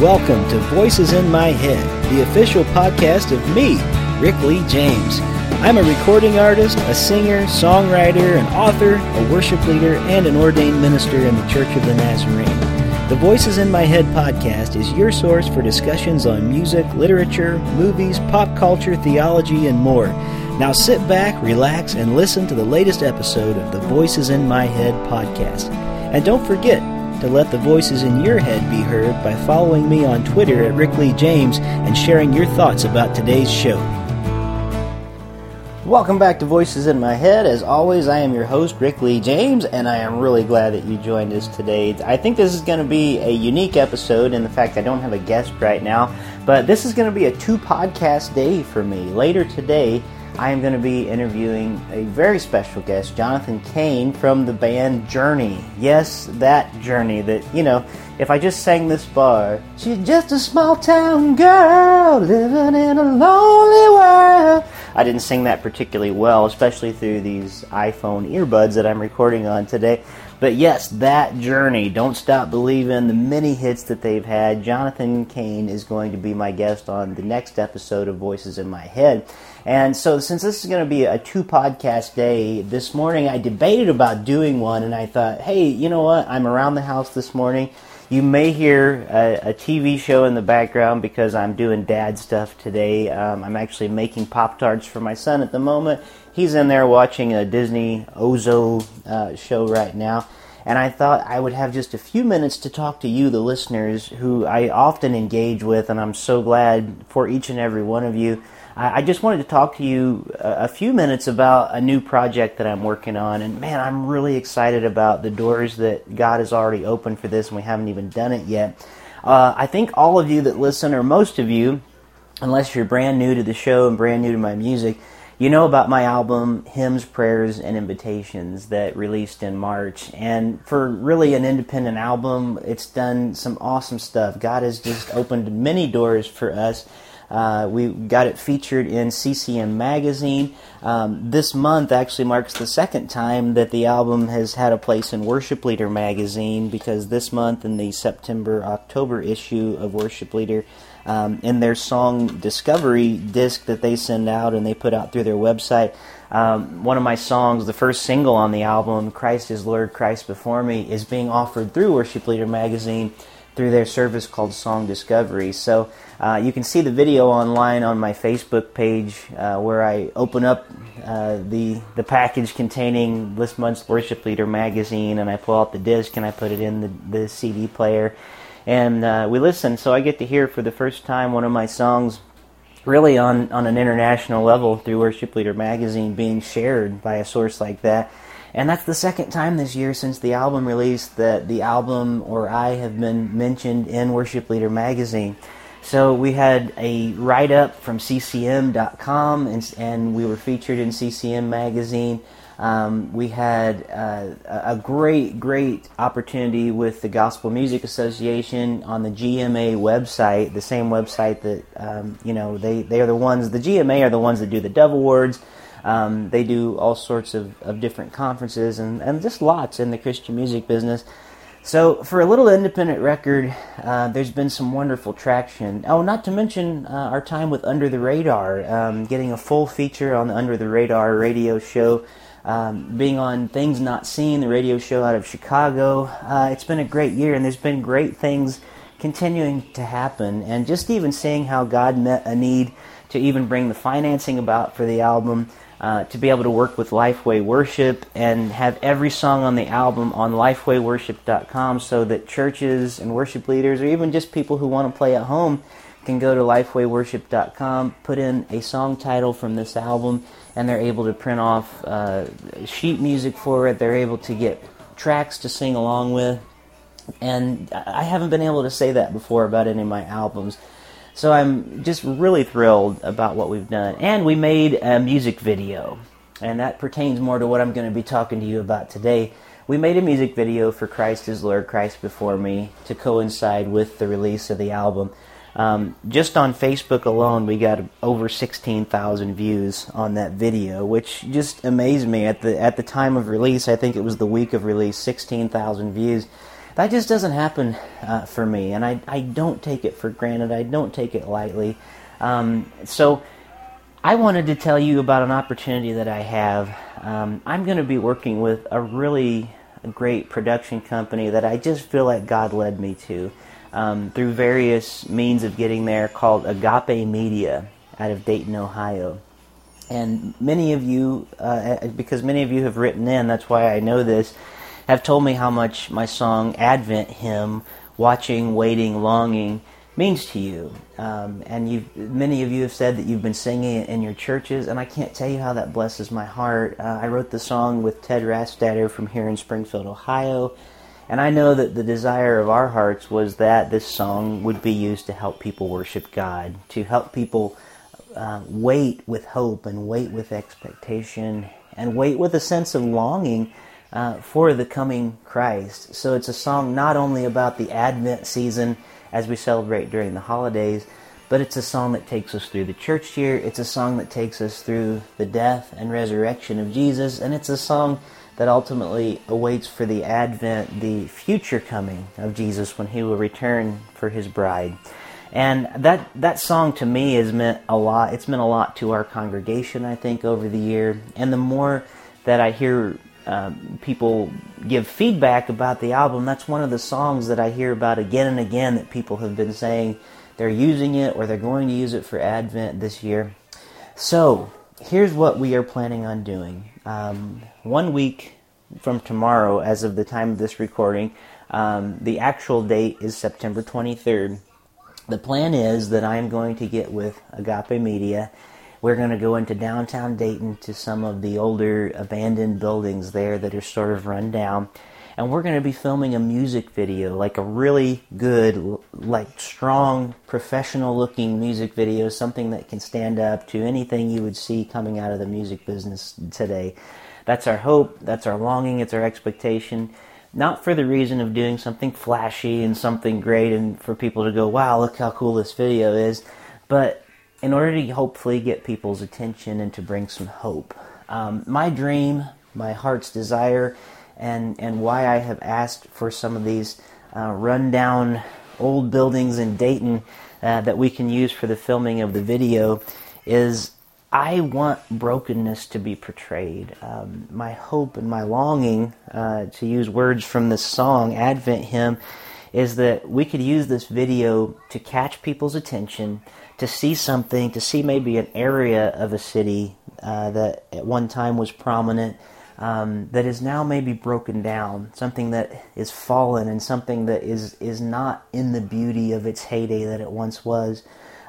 Welcome to Voices in My Head, the official podcast of me, Rick Lee James. I'm a recording artist, a singer, songwriter, an author, a worship leader, and an ordained minister in the Church of the Nazarene. The Voices in My Head podcast is your source for discussions on music, literature, movies, pop culture, theology, and more. Now sit back, relax, and listen to the latest episode of the Voices in My Head podcast. And don't forget, to let the voices in your head be heard by following me on Twitter at Rick Lee James and sharing your thoughts about today's show. Welcome back to Voices in My Head. As always, I am your host, Rick Lee James, and I am really glad that you joined us today. I think this is going to be a unique episode in the fact I don't have a guest right now, but this is going to be a two podcast day for me. Later today, I am going to be interviewing a very special guest, Jonathan Cain from the band Journey. Yes, that Journey that, you know, if I just sang this bar, she's just a small town girl living in a lonely world. I didn't sing that particularly well, especially through these iPhone earbuds that I'm recording on today. But yes, that journey, Don't Stop Believing, the many hits that they've had. Jonathan Cain is going to be my guest on the next episode of Voices in My Head. And so, since this is going to be a two podcast day, this morning I debated about doing one, and I thought, hey, you know what? I'm around the house this morning. You may hear a, a TV show in the background because I'm doing dad stuff today. Um, I'm actually making Pop Tarts for my son at the moment. He's in there watching a Disney Ozo uh, show right now. And I thought I would have just a few minutes to talk to you, the listeners, who I often engage with, and I'm so glad for each and every one of you I just wanted to talk to you a few minutes about a new project that I'm working on. And man, I'm really excited about the doors that God has already opened for this, and we haven't even done it yet. Uh, I think all of you that listen, or most of you, unless you're brand new to the show and brand new to my music, you know about my album Hymns, Prayers, and Invitations that released in March. And for really an independent album, it's done some awesome stuff. God has just opened many doors for us uh, we got it featured in CCM Magazine. Um, this month actually marks the second time that the album has had a place in Worship Leader Magazine because this month, in the September October issue of Worship Leader, um, in their song Discovery disc that they send out and they put out through their website, um, one of my songs, the first single on the album, Christ is Lord, Christ Before Me, is being offered through Worship Leader Magazine through their service called Song Discovery. So uh, you can see the video online on my Facebook page uh, where I open up uh, the the package containing this month's Worship Leader magazine, and I pull out the disc and I put it in the, the CD player, and uh, we listen. So I get to hear for the first time one of my songs. Really, on, on an international level, through Worship Leader magazine, being shared by a source like that, and that's the second time this year since the album release that the album or I have been mentioned in Worship Leader magazine. So we had a write up from CCM.com and, and we were featured in CCM magazine. Um, we had uh, a great, great opportunity with the Gospel Music Association on the GMA website, the same website that, um, you know, they, they are the ones, the GMA are the ones that do the Dove Awards. Um, they do all sorts of, of different conferences and, and just lots in the Christian music business. So, for a little independent record, uh, there's been some wonderful traction. Oh, not to mention uh, our time with Under the Radar, um, getting a full feature on the Under the Radar radio show, um, being on Things Not Seen, the radio show out of Chicago. Uh, it's been a great year, and there's been great things continuing to happen. And just even seeing how God met a need to even bring the financing about for the album uh, to be able to work with Lifeway Worship and have every song on the album on lifewayworship.com so that churches and worship leaders or even just people who want to play at home can go to lifewayworship.com, put in a song title from this album, and they're able to print off uh, sheet music for it. They're able to get tracks to sing along with. And I haven't been able to say that before about any of my albums. So I'm just really thrilled about what we've done. And we made a music video, and that pertains more to what I'm going to be talking to you about today. We made a music video for Christ is Lord, Christ Before Me to coincide with the release of the album. Um, just on Facebook alone, we got over 16,000 views on that video, which just amazed me. At the at the time of release, I think it was the week of release, 16,000 views that just doesn't happen uh, for me, and I, I don't take it for granted. I don't take it lightly. Um, so I wanted to tell you about an opportunity that I have. Um, I'm going to be working with a really great production company that I just feel like God led me to um, through various means of getting there called Agape Media out of Dayton, Ohio. And many of you, uh, because many of you have written in, that's why I know this, have told me how much my song Advent hymn, Watching, Waiting, Longing, means to you. Um, and you many of you have said that you've been singing it in your churches, and I can't tell you how that blesses my heart. Uh, I wrote the song with Ted Rastatter from here in Springfield, Ohio. And I know that the desire of our hearts was that this song would be used to help people worship God, to help people uh, wait with hope and wait with expectation and wait with a sense of longing uh, for the coming Christ. So it's a song not only about the Advent season as we celebrate during the holidays, but it's a song that takes us through the church year. It's a song that takes us through the death and resurrection of Jesus, and it's a song that ultimately awaits for the advent, the future coming of Jesus when he will return for his bride. And that that song to me has meant a lot. It's meant a lot to our congregation, I think, over the year. And the more that I hear um, people give feedback about the album, that's one of the songs that I hear about again and again that people have been saying they're using it or they're going to use it for Advent this year. So here's what we are planning on doing. Um, one week from tomorrow, as of the time of this recording, um, the actual date is September 23rd. The plan is that I am going to get with Agape Media. We're going to go into downtown Dayton to some of the older abandoned buildings there that are sort of run down. And we're going to be filming a music video, like a really good, like strong, professional looking music video, something that can stand up to anything you would see coming out of the music business today. That's our hope, that's our longing, it's our expectation. Not for the reason of doing something flashy and something great and for people to go, wow, look how cool this video is, but in order to hopefully get people's attention and to bring some hope. Um, my dream, my heart's desire, and, and why I have asked for some of these uh, rundown old buildings in Dayton uh, that we can use for the filming of the video is I want brokenness to be portrayed. Um, my hope and my longing, uh, to use words from this song, Advent hymn, is that we could use this video to catch people's attention, to see something, to see maybe an area of a city uh, that at one time was prominent, um, that is now maybe broken down, something that is fallen, and something that is, is not in the beauty of its heyday that it once was.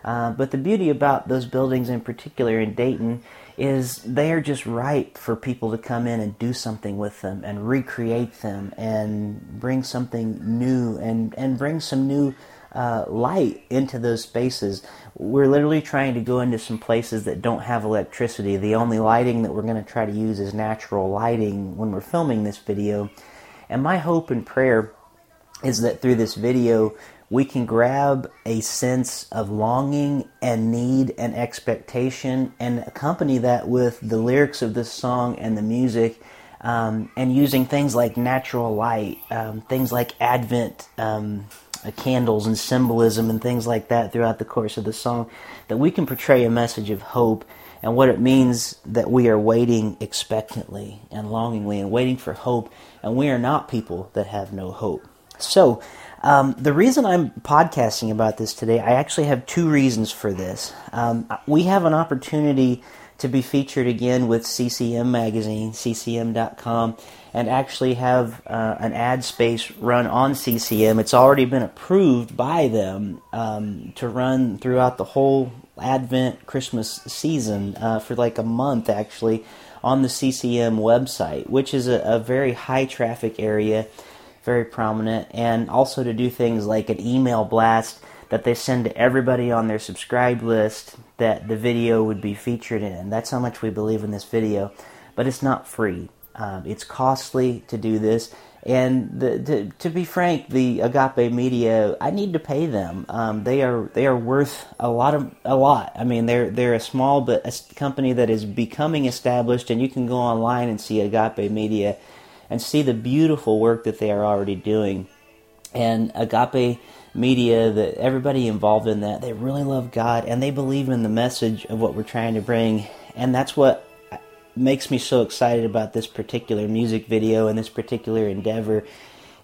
Uh, but the beauty about those buildings in particular in Dayton is they are just ripe for people to come in and do something with them and recreate them and bring something new and, and bring some new uh, light into those spaces. We're literally trying to go into some places that don't have electricity. The only lighting that we're going to try to use is natural lighting when we're filming this video. And my hope and prayer is that through this video, we can grab a sense of longing and need and expectation and accompany that with the lyrics of this song and the music um, and using things like natural light, um, things like Advent um, candles and symbolism and things like that throughout the course of the song, that we can portray a message of hope and what it means that we are waiting expectantly and longingly and waiting for hope, and we are not people that have no hope. So, um, the reason I'm podcasting about this today, I actually have two reasons for this. Um, we have an opportunity to be featured again with CCM Magazine, CCM.com, and actually have uh, an ad space run on CCM. It's already been approved by them um, to run throughout the whole Advent Christmas season uh, for like a month actually on the CCM website, which is a, a very high traffic area very prominent, and also to do things like an email blast that they send to everybody on their subscribe list that the video would be featured in. That's how much we believe in this video, but it's not free. Um, it's costly to do this, and the, to, to, be frank, the Agape Media, I need to pay them. Um, they are they are worth a lot of a lot. I mean, they're they're a small but a company that is becoming established, and you can go online and see Agape Media and see the beautiful work that they are already doing. And Agape Media, that everybody involved in that, they really love God and they believe in the message of what we're trying to bring. And that's what makes me so excited about this particular music video and this particular endeavor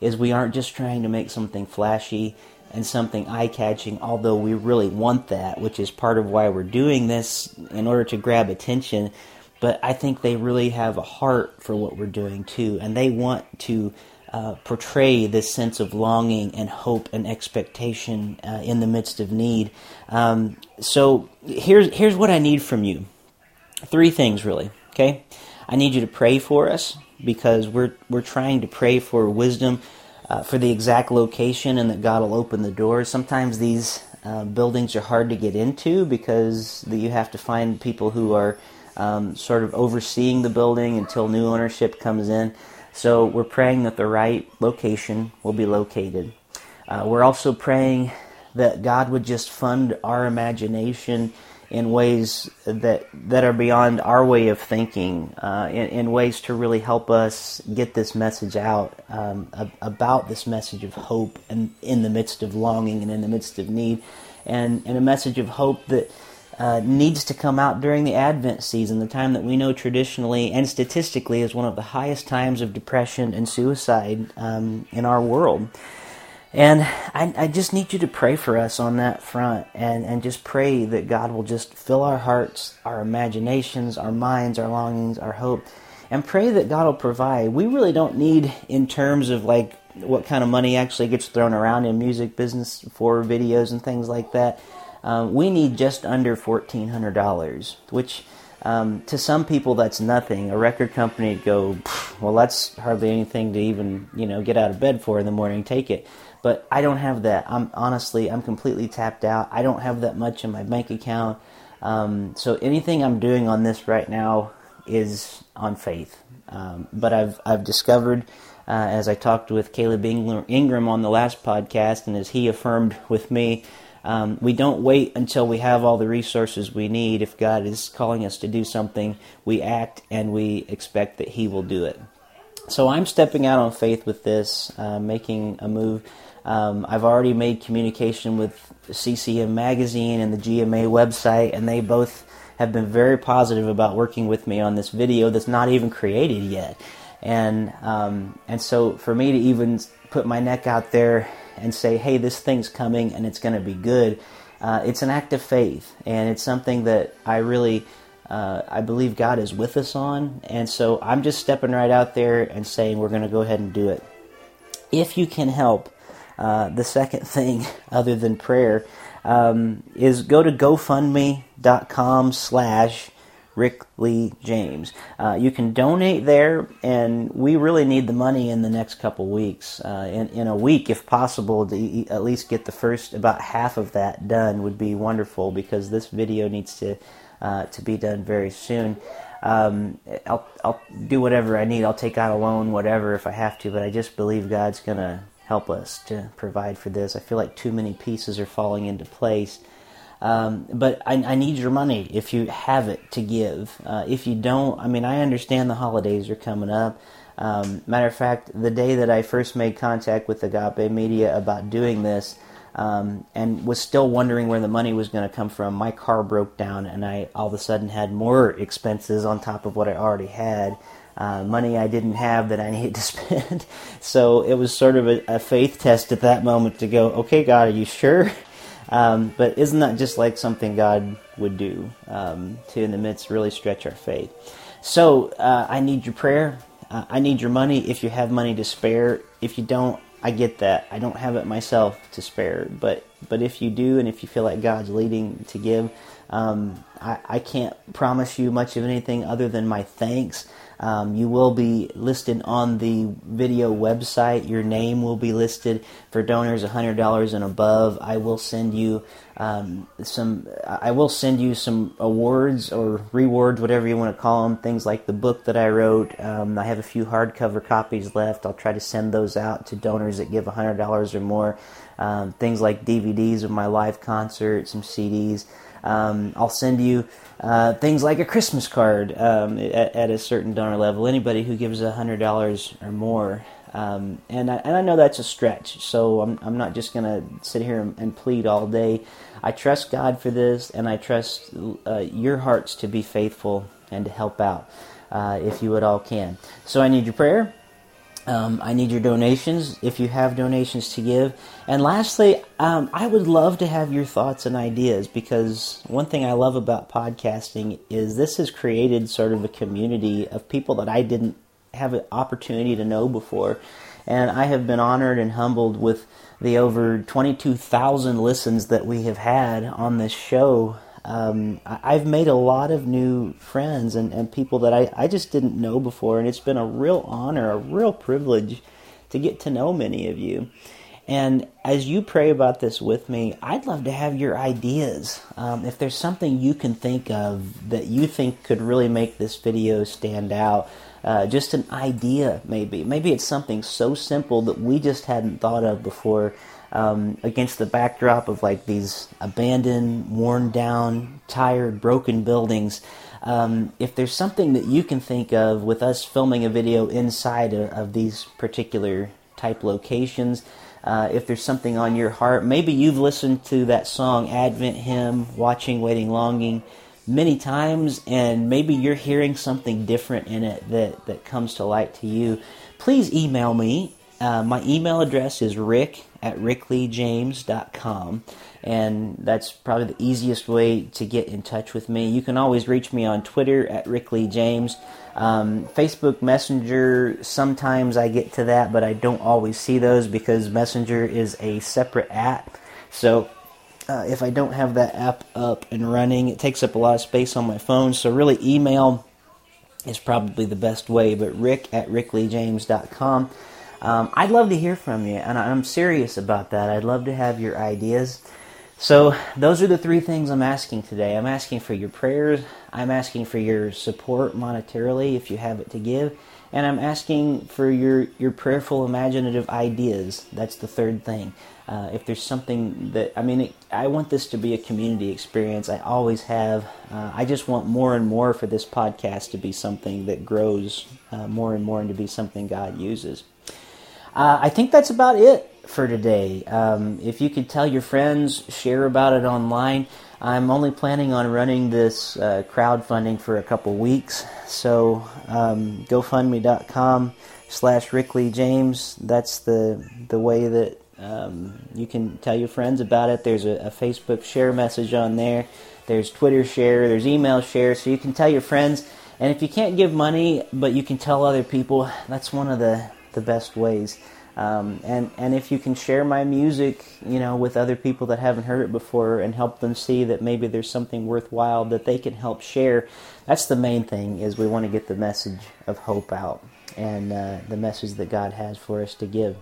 is we aren't just trying to make something flashy and something eye-catching although we really want that which is part of why we're doing this in order to grab attention but I think they really have a heart for what we're doing too and they want to uh, portray this sense of longing and hope and expectation uh, in the midst of need. Um, so here's here's what I need from you. Three things really. Okay, I need you to pray for us because we're we're trying to pray for wisdom uh, for the exact location and that God will open the doors. Sometimes these uh, buildings are hard to get into because you have to find people who are um, sort of overseeing the building until new ownership comes in. So we're praying that the right location will be located. Uh, we're also praying that God would just fund our imagination in ways that that are beyond our way of thinking, uh, in, in, ways to really help us get this message out um, about this message of hope and in the midst of longing and in the midst of need, and and a message of hope that. Uh, needs to come out during the Advent season, the time that we know traditionally and statistically is one of the highest times of depression and suicide um, in our world. And I, I, just need you to pray for us on that front and, and just pray that God will just fill our hearts, our imaginations, our minds, our longings, our hope, and pray that God will provide. We really don't need, in terms of like what kind of money actually gets thrown around in music business for videos and things like that. Um, we need just under $1,400, which um, to some people that's nothing. A record company go, well, that's hardly anything to even you know get out of bed for in the morning. Take it. But I don't have that. I'm honestly, I'm completely tapped out. I don't have that much in my bank account. Um, so anything I'm doing on this right now is on faith. Um, but I've I've discovered uh, as I talked with Caleb Ingram on the last podcast, and as he affirmed with me, um, we don't wait until we have all the resources we need. If God is calling us to do something, we act and we expect that He will do it. So I'm stepping out on faith with this, uh, making a move. Um, I've already made communication with CCM Magazine and the GMA website, and they both have been very positive about working with me on this video that's not even created yet. And um, and so for me to even put my neck out there and say, "Hey, this thing's coming and it's going to be good," uh, it's an act of faith, and it's something that I really. Uh, I believe God is with us on, and so I'm just stepping right out there and saying we're going to go ahead and do it. If you can help, uh, the second thing, other than prayer, um, is go to GoFundMe.com slash Rick Lee James. Uh, you can donate there, and we really need the money in the next couple weeks. Uh, in, in a week, if possible, to at least get the first about half of that done would be wonderful because this video needs to uh, to be done very soon. Um, I'll I'll do whatever I need. I'll take out a loan, whatever, if I have to. But I just believe God's gonna help us to provide for this. I feel like too many pieces are falling into place. Um, but I, I, need your money if you have it to give. Uh, if you don't, I mean, I understand the holidays are coming up. Um, matter of fact, the day that I first made contact with Agape Media about doing this, um, and was still wondering where the money was going to come from, my car broke down, and I all of a sudden had more expenses on top of what I already had uh, money I didn't have that I needed to spend. so it was sort of a, a, faith test at that moment to go, okay, God, are you sure? Um, but isn't that just like something God would do um, to, in the midst, really stretch our faith? So uh, I need your prayer. Uh, I need your money if you have money to spare. If you don't, I get that. I don't have it myself to spare. But but if you do, and if you feel like God's leading to give, um, I, I can't promise you much of anything other than my thanks. Um, you will be listed on the video website. Your name will be listed for donors $100 and above. I will send you um, some. I will send you some awards or rewards, whatever you want to call them. Things like the book that I wrote. Um, I have a few hardcover copies left. I'll try to send those out to donors that give $100 or more. Um, things like DVDs of my live concert, some CDs. Um, I'll send you uh, things like a Christmas card um, at, at, a certain donor level. Anybody who gives $100 or more, Um, and, I, and I know that's a stretch, so I'm, I'm not just going to sit here and, and, plead all day. I trust God for this, and I trust uh, your hearts to be faithful and to help out uh, if you at all can. So I need your prayer. Um, I need your donations if you have donations to give. And lastly, um, I would love to have your thoughts and ideas because one thing I love about podcasting is this has created sort of a community of people that I didn't have an opportunity to know before. And I have been honored and humbled with the over 22,000 listens that we have had on this show um, I've made a lot of new friends and, and people that I, I just didn't know before, and it's been a real honor, a real privilege to get to know many of you. And as you pray about this with me, I'd love to have your ideas. Um, if there's something you can think of that you think could really make this video stand out, uh, just an idea maybe. Maybe it's something so simple that we just hadn't thought of before um, against the backdrop of like these abandoned, worn down, tired, broken buildings. Um, if there's something that you can think of with us filming a video inside of, of these particular type locations, uh, if there's something on your heart, maybe you've listened to that song Advent Hymn, Watching, Waiting, Longing many times, and maybe you're hearing something different in it that, that comes to light to you, please email me. Uh, my email address is rick at rickleejames.com. And that's probably the easiest way to get in touch with me. You can always reach me on Twitter at rickleejames. Um, Facebook Messenger, sometimes I get to that, but I don't always see those because Messenger is a separate app. So uh, if I don't have that app up and running, it takes up a lot of space on my phone. So really, email is probably the best way. But rick at rickleejames.com. Um, I'd love to hear from you, and I'm serious about that. I'd love to have your ideas. So, those are the three things I'm asking today. I'm asking for your prayers, I'm asking for your support monetarily if you have it to give, and I'm asking for your, your prayerful, imaginative ideas. That's the third thing. Uh, if there's something that, I mean, it, I want this to be a community experience. I always have. Uh, I just want more and more for this podcast to be something that grows uh, more and more and to be something God uses. Uh, I think that's about it for today. Um, if you could tell your friends, share about it online. I'm only planning on running this uh, crowdfunding for a couple weeks, so um, GoFundMe.com slash Rick Lee James. That's the the way that um, you can tell your friends about it. There's a, a, Facebook share message on there. There's Twitter share. There's email share. So you can tell your friends. And if you can't give money, but you can tell other people, that's one of the the best ways. Um, and and if you can share my music, you know, with other people that haven't heard it before, and help them see that maybe there's something worthwhile that they can help share, that's the main thing. Is we want to get the message of hope out and uh, the message that God has for us to give.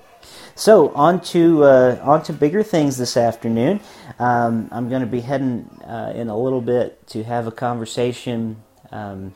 So on to uh, on to bigger things this afternoon. Um, I'm going to be heading uh, in a little bit to have a conversation. Um,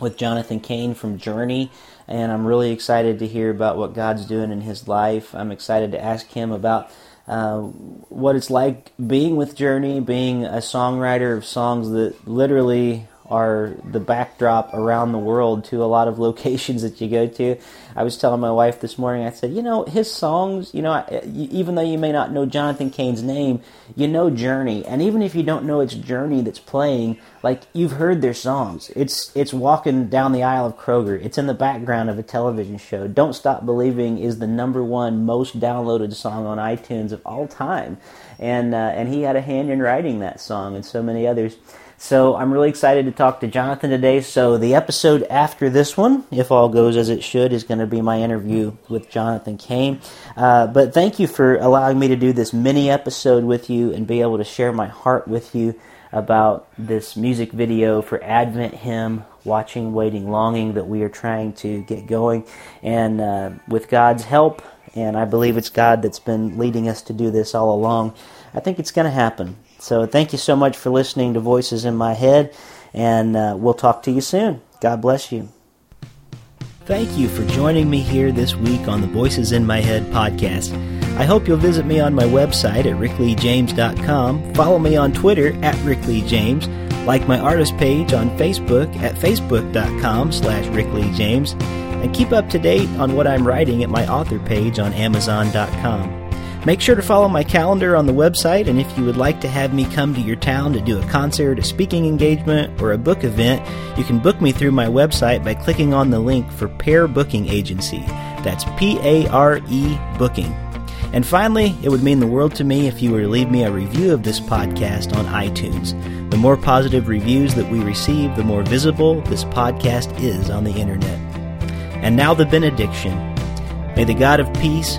with Jonathan Cain from Journey, and I'm really excited to hear about what God's doing in his life. I'm excited to ask him about uh, what it's like being with Journey, being a songwriter of songs that literally are the backdrop around the world to a lot of locations that you go to. I was telling my wife this morning, I said, you know, his songs, you know, even though you may not know Jonathan Cain's name, you know Journey. And even if you don't know it's Journey that's playing, like you've heard their songs. It's it's walking down the aisle of Kroger. It's in the background of a television show. Don't Stop Believing is the number one most downloaded song on iTunes of all time. And uh, and he had a hand in writing that song and so many others. So I'm really excited to talk to Jonathan today. So the episode after this one, if all goes as it should, is going to be my interview with Jonathan Cain. Uh, but thank you for allowing me to do this mini episode with you and be able to share my heart with you about this music video for Advent Hymn, Watching, Waiting, Longing that we are trying to get going. And uh, with God's help, and I believe it's God that's been leading us to do this all along, I think it's going to happen. So thank you so much for listening to Voices in My Head, and uh, we'll talk to you soon. God bless you. Thank you for joining me here this week on the Voices in My Head podcast. I hope you'll visit me on my website at rickleejames.com, follow me on Twitter at rickleejames, like my artist page on Facebook at facebook.com slash rickleejames, and keep up to date on what I'm writing at my author page on Amazon.com. Make sure to follow my calendar on the website, and if you would like to have me come to your town to do a concert, a speaking engagement, or a book event, you can book me through my website by clicking on the link for Pare Booking Agency. That's P A R E Booking. And finally, it would mean the world to me if you were to leave me a review of this podcast on iTunes. The more positive reviews that we receive, the more visible this podcast is on the internet. And now the benediction. May the God of peace,